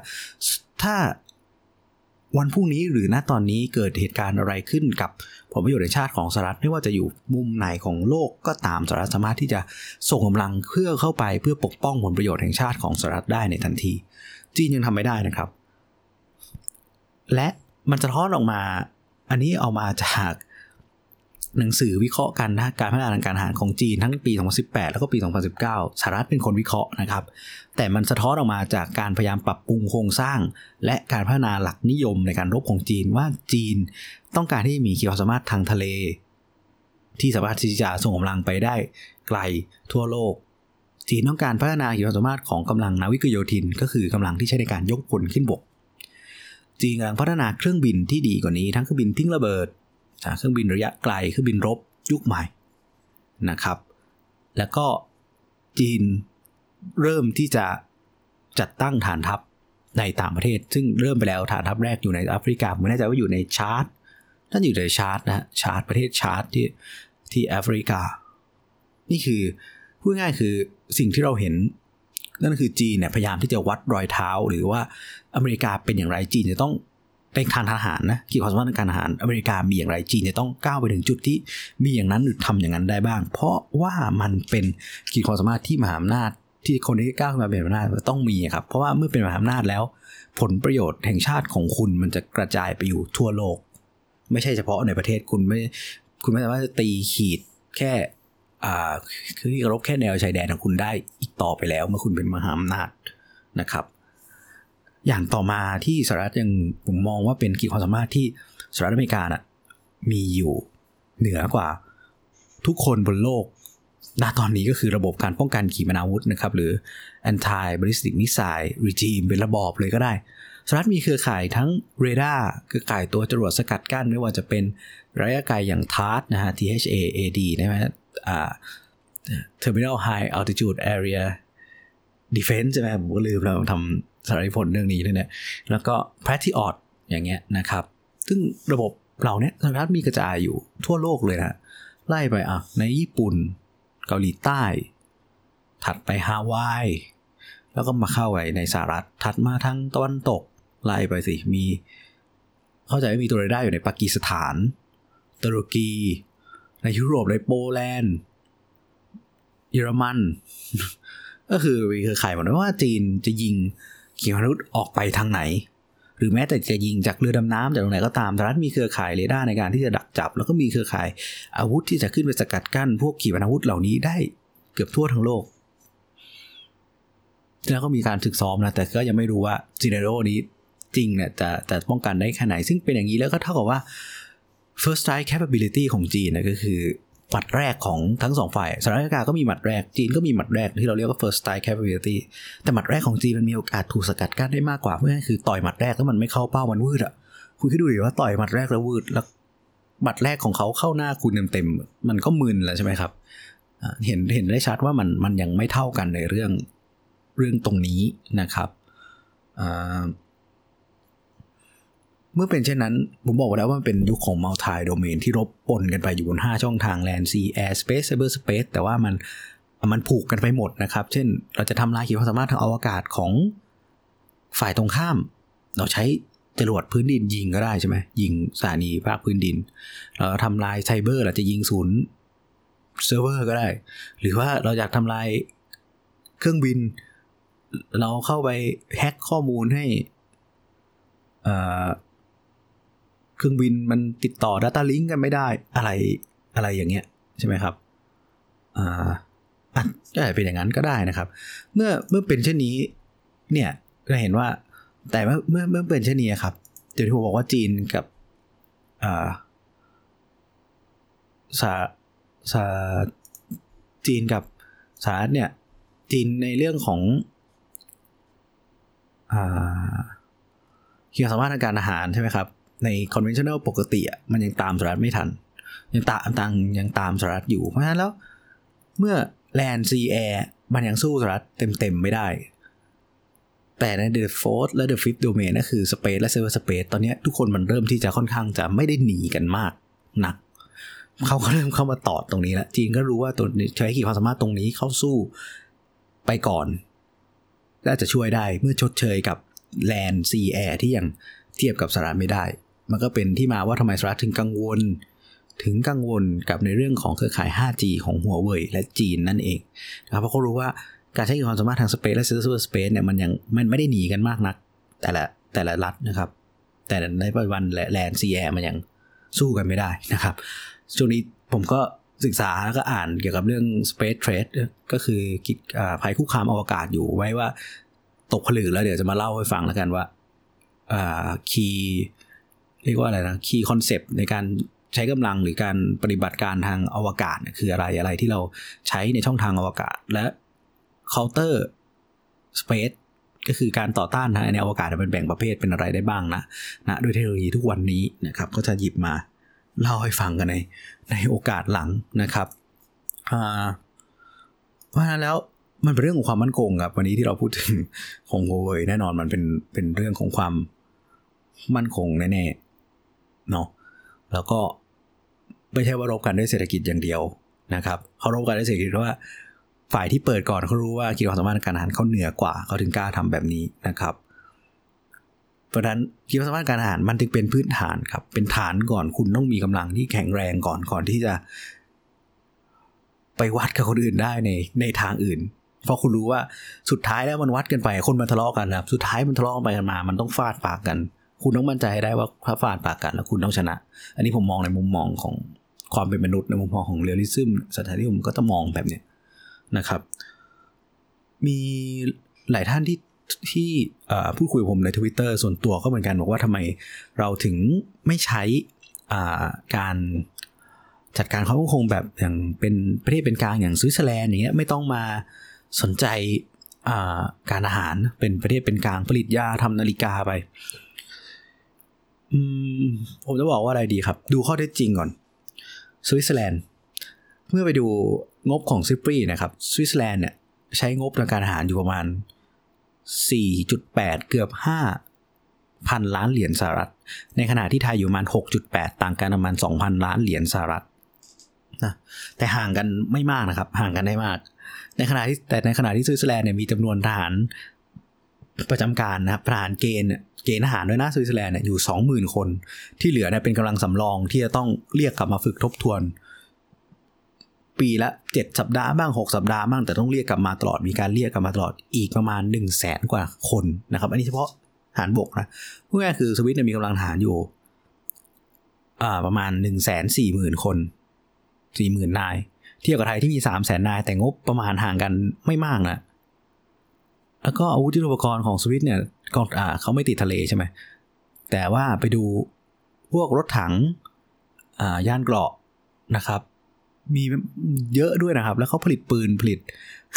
ถ้าวันพรุ่งนี้หรือณตอนนี้เกิดเหตุการณ์อะไรขึ้นกับผลประโยชน์ในชาติของสหรัฐไม่ว่าจะอยู่มุมไหนของโลกก็ตามสหรัฐสามารถที่จะส่งกำลังเพื่อเข้าไปเพื่อปกป้องผลประโยชน์แห่งชาติของสหรัฐได้ในทันที จีนยังทำไม่ได้นะครับ และมันจะท้อนออกมา อันนี้เอามาจาก หนังสือวิเคราะห์กันนะการพัฒนาทางการทหารของจีนทั้งปี 2018 แล้วก็ปี 2019สหรัฐเป็นคนวิเคราะห์นะครับ แต่มันสะท้อนออกมาจากการพยายามปรับปรุงโครงสร้าง และการพัฒนาหลักนิยมในการรบของจีนว่าจีนต้องการที่มีขีดความสามารถทางทะเล ที่สามารถที่จะส่งกำลังไปได้ไกลทั่วโลก จีนต้องการพัฒนาขีดความสามารถของกำลังนาวิกโยธิน ก็คือกำลังที่ใช้ในการยกพลขึ้นบกจีนกำลังพัฒนาเครื่องบินที่ดีกว่านี้ทั้งเครื่องบินทิ้งระเบิด เครื่องบินระยะไกลเครื่องบินรบยุคใหม่นะครับ แล้วก็จีนเริ่มที่จะจัดตั้งฐานทัพในต่างประเทศ ซึ่งเริ่มไปแล้วฐานทัพแรกอยู่ในแอฟริกาผมไม่แน่ใจว่าอยู่ในชาร์ตนั่นอยู่ในชาร์ตนะชาร์ตประเทศชาร์ตที่ที่แอฟริกา นี่คือพูดง่ายคือสิ่งที่เราเห็น นั่นคือจีนเนี่ยพยายามที่จะวัดรอยเท้าหรือว่าอเมริกาเป็นอย่างไรจีนจะต้อง เป็นทางทหารนะขีดความสามารถในการทหารอเมริกามีอย่างไรจีนจะต้องก้าวไปถึงจุดที่มีอย่างนั้นหรือทำอย่างนั้นได้บ้าง เพราะว่ามันเป็นขีดความสามารถที่มหาอำนาจที่คนที่ก้าวขึ้นมาเป็นมหาอำนาจต้องมีครับเพราะว่าเมื่อเป็นมหาอำนาจแล้ว ผลประโยชน์แห่งชาติของคุณมันจะกระจายไปอยู่ทั่วโลก ไม่ใช่เฉพาะในประเทศคุณไม่คุณไม่สามารถจะตีขีดแค่คือที่รบแค่แนวชายแดนของคุณได้อีกต่อไปแล้ว เมื่อคุณเป็นมหาอำนาจนะครับ อย่างต่อมาที่สหรัฐยังผมมองว่าเป็นขีดความสามารถที่สหรัฐอเมริกาน่ะมีอยู่เหนือกว่าทุกคนบนโลกณตอนนี้ก็คือระบบการป้องกันขีปนาวุธนะครับ หรือ anti ballistic missile regime เป็นระบอบเลยก็ได้สหรัฐมีเครือข่ายทั้งเรดาร์เครือข่ายตัวจรวดสกัดกั้น ไม่ว่าจะเป็นระยะไกลอย่าง THAAD นะฮะ THAAD นะฮะอ่า Terminal High Altitude Area Defense ใช่ไหมผมก็ลืมแล้วทำ สารผลเรื่องนี้เลยเนี่ยแล้วก็ p a t r i o t อย่างเงี้ยนะครับ ซึ่งระบบเหล่านี้สหรัฐมีกระจายอยู่ทั่วโลกเลยนะไล่ไปอะในญี่ปุ่นเกาหลีใต้ ถัดไปฮาวาย แล้วก็มาเข้าไว้ในสหรัฐถัดมาทางตะวันตกไล่ไปสิมี เข้าใจว่ามีตัวเรดาร์อยู่ในปากีสถานตุรกี ในยุโรปในโปแลนด์เยอรมัน ก็คือมีเครือข่ายหมดว่าจีนจะยิง ขีปนาวุธออกไปทางไหน หรือแม้แต่จะยิงจากเรือดำน้ำจากตรงไหนก็ตามสหรัฐมีเครือข่ายเรดาร์ในการที่จะดักจับ แล้วก็มีเครือข่ายอาวุธที่จะขึ้นไปสกัดกั้น พวกขีปนาวุธเหล่านี้ได้เกือบทั่วทั้งโลก แล้วก็มีการศึกซ้อมนะแต่ก็ยังไม่รู้ว่าซีเนโรนี้จริงเนี่ยจะจะป้องกันได้แค่ไหน ซึ่งเป็นอย่างนี้แล้วก็เท่ากับว่า first strike capability ของจีนนะก็คือ หมัดแรกของทั้งสองฝ่ายสหรัฐอเมริกาก็มีหมัดแรกจีนก็มีหมัดแรกที่เราเรียกว่า first strike capability แต่หมัดแรกของจีนมันมีโอกาสถูกสกัดกั้นได้มากกว่าเพื่อคือต่อยหมัดแรกแล้วมันไม่เข้าเป้ามันวืดอะคุณคิดดูดิว่าต่อยหมัดแรกแล้ววืดแล้วหมัดแรกของเขาเข้าหน้าคุณเต็มๆมันก็มึนแล้วใช่ไหมครับเห็นเห็นได้ชัดว่ามันมันยังไม่เท่ากันในเรื่องเรื่องตรงนี้นะครับ เมื่อเป็นเช่นนั้น ผมบอกแล้วว่ามันเป็นยุคของมัลติโดเมนที่รบปนกันไปอยู่บน 5 ช่องทาง Land Sea Air Space Cyber Space แต่ว่ามันมันผูกกันไปหมดนะครับ เช่น เราจะทำลายขีดความสามารถทางอวกาศของฝ่ายตรงข้าม เราใช้จรวดพื้นดินยิงก็ได้ใช่ไหมยิงสถานีภาคพื้นดิน เราทำลายไซเบอร์เราจะยิงศูนย์เซิร์ฟเวอร์ก็ได้ หรือว่าเราอยากทำลายเครื่องบิน เราเข้าไปแฮ็กข้อมูลให้ เครื่องบินมันติดต่อ Data Link กันไม่ได้อะไรอะไรอย่างเงี้ยใช่ไหมครับอ่าก็อาจเป็นอย่างนั้นก็ได้นะครับ เมื่อเมื่อเป็นเช่นนี้เนี่ยเราเห็นว่าแต่เมื่อเมื่อเมื่อเป็นเช่นนี้ครับเดี๋ยวที่ผมบอกว่าจีนกับอ่าสาสาจีนกับสหรัฐเนี่ยจีนในเรื่องของอ่าเกี่ยวกับสามารถทางการอาหารใช่ไหมครับ ใน conventional ปกติอะมันยังตามสหรัฐไม่ทัน ยังตามตังยังตามสหรัฐอยู่ เพราะฉะนั้นแล้ว เมื่อ land sea air มันยังสู้สหรัฐเต็มๆไม่ได้ แต่ใน the fourth และ the fifth domain นั่นคือ space และ cyber space ตอนนี้ทุกคนมันเริ่มที่จะค่อนข้างจะไม่ได้หนีกันมากนักเขาก็เริ่มเข้ามาตอดตรงนี้แล้วจีนก็รู้ว่าตัวใช้ขีดความสามารถตรงนี้เข้าสู้ไปก่อนและจะช่วยได้เมื่อชดเชยกับ land sea air ที่ยังเทียบกับสหรัฐไม่ได้ มันก็เป็นที่มาว่าทำไมสหรัฐถึงกังวล ถึงกังวลกับในเรื่องของเครือข่าย 5G ของหัวเว่ยและจีนนั่นเองนะครับเพราะเขารู้ว่าการใช้ความสามารถทาง space และ cyberspace เนี่ยมันยังมันไม่ได้หนีกันมากนัก แต่ละแต่ละรัฐนะครับ แต่ในปัจจุบัน land sea air มันยังสู้กันไม่ได้นะครับช่วงนี้ผมก็ศึกษาแล้วก็อ่านเกี่ยวกับเรื่อง space threat ก็คือกิจภัยคุกคามอวกาศอยู่ไว้ว่าตกผลึกแล้วเดี๋ยวจะมาเล่าให้ฟังแล้วกันว่า key เรียกว่าอะไรนะ key concept ในการใช้กำลังหรือการปฏิบัติการทางอวกาศคืออะไรอะไรที่เราใช้ในช่องทางอวกาศและ counter space ก็คือการต่อต้านในอวกาศเป็นแบ่งประเภทเป็นอะไรได้บ้างนะนะด้วยเทคโนโลยีทุกวันนี้นะครับก็จะหยิบมาเล่าให้ฟังกันในในโอกาสหลังนะครับเพราะฉะนั้นแล้วมันเป็นเรื่องของความมั่นคงครับวันนี้ที่เราพูดถึงของโฮเวยแน่นอนมันเป็นเป็นเรื่องของความมั่นคงแน่ๆ เนาะแล้วก็ไม่ใช่ว่ารบกันด้วยเศรษฐกิจอย่างเดียวนะครับเขารบกันด้วยเศรษฐกิจเพราะว่าฝ่ายที่เปิดก่อนเขารู้ว่าขีดความสามารถในการทหารเขาเหนือกว่าเขาถึงกล้าทำแบบนี้นะครับ เพราะฉะนั้นขีดความสามารถการทหารมันจึงเป็นพื้นฐานครับเป็นฐานก่อนคุณต้องมีกำลังที่แข็งแรงก่อนก่อนที่จะ ไปวัดกับคนอื่นได้ในในทางอื่น เพราะคุณรู้ว่าสุดท้ายแล้วมันวัดกันไปคนมันทะเลาะกันครับสุดท้ายมันทะเลาะกันไปกันมา มันต้องฟาดปากกัน คุณต้องมั่นใจได้ว่าถ้าฟาดปากกันแล้วคุณต้องชนะ อันนี้ผมมองในมุมมองของความเป็นมนุษย์ในมุมมองของ realism สถานที่ผมก็ต้องมองแบบเนี้ยนะครับ มีหลายท่านที่ที่พูดคุยกับผมในทวิตเตอร์ส่วนตัวก็เหมือนกันบอกว่าทำไมเราถึงไม่ใช้การจัดการความมั่นคงแบบอย่างเป็นประเทศเป็นกลางอย่างสวิตเซอร์แลนด์อย่างเงี้ยไม่ต้องมาสนใจการทหารเป็นประเทศเป็นกลางผลิตยาทำนาฬิกาไป ผมจะบอกว่าอะไรดีครับ ดูข้อเท็จจริงก่อน สวิตเซอร์แลนด์ เมื่อไปดูงบของ SIPRI นะครับ สวิตเซอร์แลนด์เนี่ยใช้งบทางการทหารอยู่ประมาณ 4.8 เกือบ 5 พันล้านเหรียญสหรัฐ ในขณะที่ไทยอยู่ประมาณ 6.8 ต่างกันประมาณ 2,000 ล้านเหรียญสหรัฐนะแต่ห่างกันไม่มากนะครับ ห่างกันไม่มาก ในขณะที่แต่ในขณะที่สวิตเซอร์แลนด์เนี่ยมีจำนวนทหารประจำการนะครับทหารเกณฑ์เกณฑ์ทหารด้วยนะสวิตเซอร์แลนด์เนี่ยอยู่ 20,000 คน ที่เหลือเนี่ยเป็นกำลังสำรองที่จะต้องเรียกกลับมาฝึกทบทวน ปีละเจ็ดสัปดาห์บ้างหกสัปดาห์บ้างแต่ต้องเรียกกลับมาตลอดมีการเรียกกลับมาตลอดอีกประมาณหนึ่งแสนกว่าคนนะครับ อันนี้เฉพาะฐานบกนะพูดง่ายคือสวิตเนี่ยมีกำลังฐานอยู่ประมาณ1นึ่งแสนสี่หมื่นคนสี่หมื่นนาย เทียบกับไทยที่มีสามแสนนายแต่งบประมาณห่างกันไม่มากนะ แล้วก็อาวุธยุทโธปกรณ์ของสวิตเนี่ยก็อ่าเขาไม่ติดทะเลใช่ไหมแต่ว่าไปดูพวกรถถังอ่าย่านเกราะนะครับ มีเยอะด้วยนะครับ แล้วเขาผลิตปืนผลิต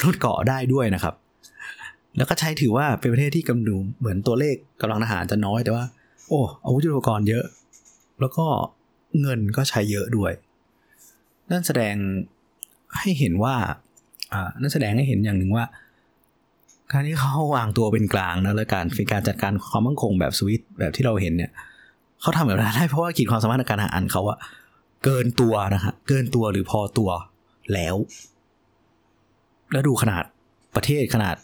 รถเกาะได้ด้วยนะครับ แล้วก็ใช้ถือว่าเป็นประเทศที่กำดูเหมือนตัวเลขกำลังทหารจะน้อยแต่ว่า โอ้อาวุธยุทโธปกรณ์เยอะ แล้วก็เงินก็ใช้เยอะด้วย นั่นแสดงให้เห็นว่าอ่านั่นแสดงให้เห็นอย่างหนึ่งว่า การที่เขาวางตัวเป็นกลางนะและการเป็นการจัดการความมั่นคงแบบสวิตแบบที่เราเห็นเนี่ยเขาทำแบบนั้นได้เพราะว่าขีดความสามารถในการอ่านเขาอะเกินตัวนะฮะเกินตัวหรือพอตัวแล้ว แล้วดูขนาดประเทศขนาด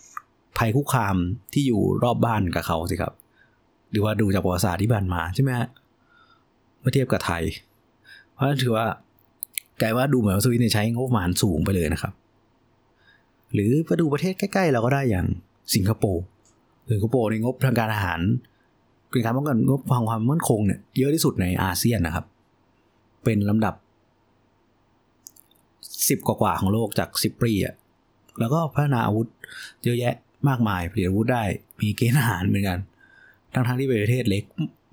ภัยคุกคามที่อยู่รอบบ้านกับเขาสิครับ หรือว่าดูจากประวัติศาสตร์ที่ผ่านมาใช่ไหมฮะเมื่อเทียบกับไทย เพราะฉะนั้นถือว่ากลายว่าดูเหมือนสวิตใช้งบประมาณสูงไปเลยนะครับ หรือไปดูประเทศใกล้ๆเราก็ได้อย่างสิงคโปร์สิงคโปร์ในงบทางการอาหารเป็นการป้องกันงบความความมั่นคงเนี่ยเยอะที่สุดในอาเซียนนะครับ เป็นลำดับสิบกว่าของโลกจากสิบปีอะแล้วก็พัฒนาอาวุธเยอะแยะมากมายผลิตอาวุธได้มีเกณฑ์อาหารเหมือนกัน ทั้งทั้งที่เป็นประเทศเล็ก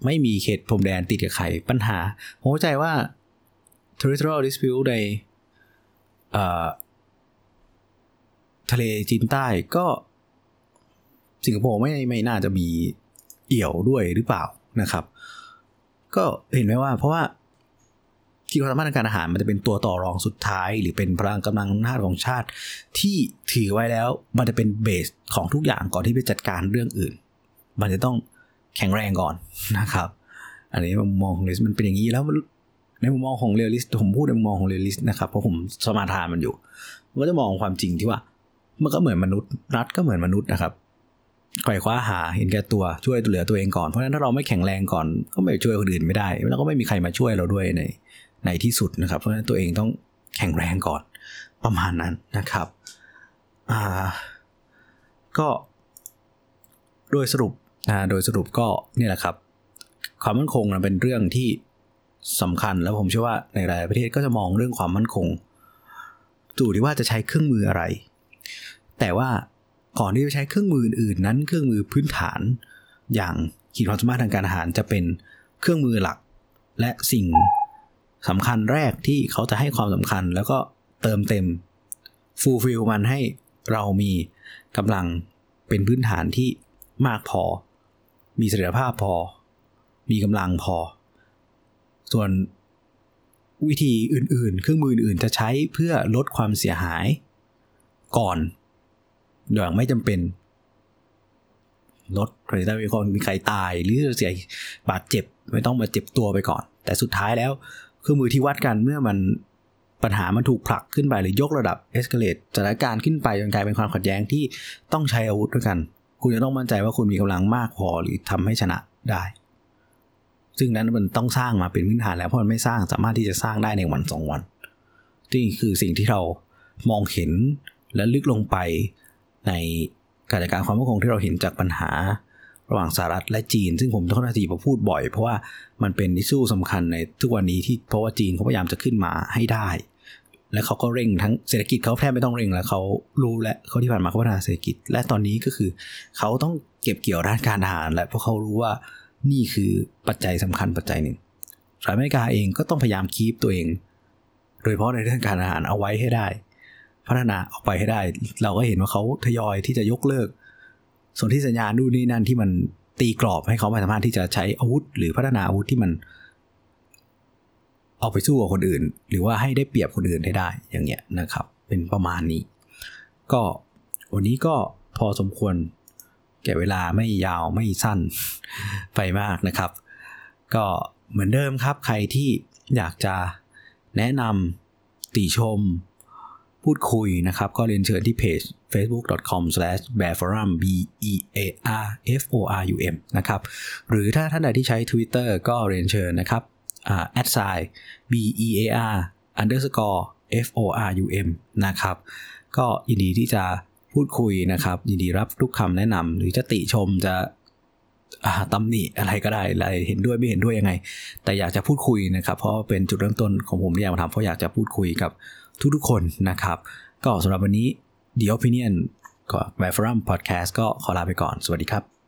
ไม่มีเขตพรมแดนติดกับใครปัญหา ผมเข้าใจว่า territorial dispute ใน ทะเลจีนใต้ก็สิงคโปร์ไม่ไม่น่าจะมีเอี่ยวด้วยหรือเปล่านะครับ ก็เห็นไหมว่าเพราะว่าขีดความสามารถทางการอาหารมันจะเป็นตัวต่อรองสุดท้าย หรือเป็นพลังกำลังอำนาจของชาติ ที่ถือไว้แล้ว มันจะเป็นเบสของทุกอย่างก่อนที่ไปจัดการเรื่องอื่น มันจะต้องแข็งแรงก่อนนะครับ อันนี้มุมมองของเรลิสมันเป็นอย่างนี้แล้วในมุมมองของเรลิสผมพูดในมุมมองของเรลิสนะครับเพราะผมสมาทานมันอยู่ มันก็จะมองความจริงที่ว่า มันก็เหมือนมนุษย์ รัฐก็เหมือนมนุษย์นะครับไขว่คว้าหาเห็นแก่ตัวช่วยเหลือตัวเองก่อนเพราะฉะนั้นถ้าเราไม่แข็งแรงก่อนก็ไม่ช่วยคนอื่นไม่ได้ แล้วก็ไม่มีใครมาช่วยเราด้วยในในที่สุดนะครับ เพราะฉะนั้นตัวเองต้องแข็งแรงก่อนประมาณนั้นนะครับอ่าก็ โดยสรุปนะโดยสรุปก็นี่แหละครับ ความมั่นคงนะเป็นเรื่องที่สำคัญแล้วผมเชื่อว่าในหลายประเทศก็จะมองเรื่องความมั่นคงจู่ที่ว่าจะใช้เครื่องมืออะไร แต่ว่าก่อนที่จะใช้เครื่องมืออื่นนั้น เครื่องมือพื้นฐาน อย่างขีดความสามารถทางการอาหารจะเป็นเครื่องมือหลัก และสิ่งสำคัญแรกที่เขาจะให้ความสำคัญ แล้วก็เติมเต็มฟูลฟิลมันให้เรามีกำลังเป็นพื้นฐานที่มากพอ มีเสถียรภาพพอ มีกำลังพอ ส่วนวิธีอื่นๆ เครื่องมืออื่นจะใช้เพื่อลดความเสียหาย ก่อน อย่างไม่จำเป็นลดใครได้มีคนมีใครตายหรือเสียบาดเจ็บไม่ต้องมาเจ็บตัวไปก่อน แต่สุดท้ายแล้วเครื่องมือที่วัดกันเมื่อมันปัญหามันถูกผลักขึ้นไปหรือยกระดับเอ็กซ์เคเลตสถานการณ์ขึ้นไปจนกลายเป็นความขัดแย้งที่ต้องใช้อาวุธด้วยกัน คุณจะต้องมั่นใจว่าคุณมีกำลังมากพอหรือทำให้ชนะได้ ซึ่งนั้นมันต้องสร้างมาเป็นพื้นฐานแล้วเพราะมันไม่สร้างสามารถที่จะสร้างได้ในวันสองวันนี่คือสิ่งที่เรามองเห็นและลึกลงไป ในการจัดการความมั่นคงที่เราเห็นจากปัญหาระหว่างสหรัฐและจีน ซึ่งผมต้องนาทีมาพูดบ่อย เพราะว่ามันเป็นนิสู้สำคัญในทุกวันนี้ที่เพราะว่าจีนเขาพยายามจะขึ้นมาให้ได้ และเขาก็เร่งทั้งเศรษฐกิจเขาแทบไม่ต้องเร่งแล้วเขารู้และเขาที่ผ่านมาเขาพัฒนาเศรษฐกิจ และตอนนี้ก็คือเขาต้องเก็บเกี่ยวด้านการทหารและเพราะเขารู้ว่านี่คือปัจจัยสำคัญปัจจัยหนึ่งสหรัฐอเมริกาเองก็ต้องพยายามคีบตัวเอง โดยเฉพาะในเรื่องการทหารเอาไว้ให้ได้ พัฒนาออกไปให้ได้ เราก็เห็นว่าเขาทยอยที่จะยกเลิก ส่วนที่สัญญาณนู่นนี่นั่นที่มันตีกรอบให้เขาไม่สามารถที่จะใช้อาวุธ หรือพัฒนาอาวุธที่มัน เอาไปสู้กับคนอื่น หรือว่าให้ได้เปรียบคนอื่นได้ได้ อย่างเงี้ยนะครับ เป็นประมาณนี้ ก็วันนี้ก็พอสมควรแก่เวลาไม่ยาวไม่สั้นไปมากนะครับ ก็เหมือนเดิมครับใครที่อยากจะแนะนำติชม พูดคุยนะครับ ก็เรียนเชิญที่เพจ facebook.com/bearforum b e a r f o r u m นะครับ หรือถ้าท่านใดที่ใช้ Twitter ก็เรียนเชิญนะครับแอดไซน์ b e a r underscore f o r u m นะครับ ก็ยินดีที่จะพูดคุยนะครับ ยินดีรับทุกคำแนะนำหรือจะติชมจะตำหนิอะไรก็ได้อะไรเห็นด้วยไม่เห็นด้วยยังไง แต่อยากจะพูดคุยนะครับ เพราะเป็นจุดเริ่มต้นของผมที่อยากมาทำเพราะอยากจะพูดคุยกับ ทุกๆคนนะครับ ก็สำหรับวันนี้ The Opinion ก็แบบฟอรัมพอดแคสต์ก็ขอลาไปก่อน สวัสดีครับ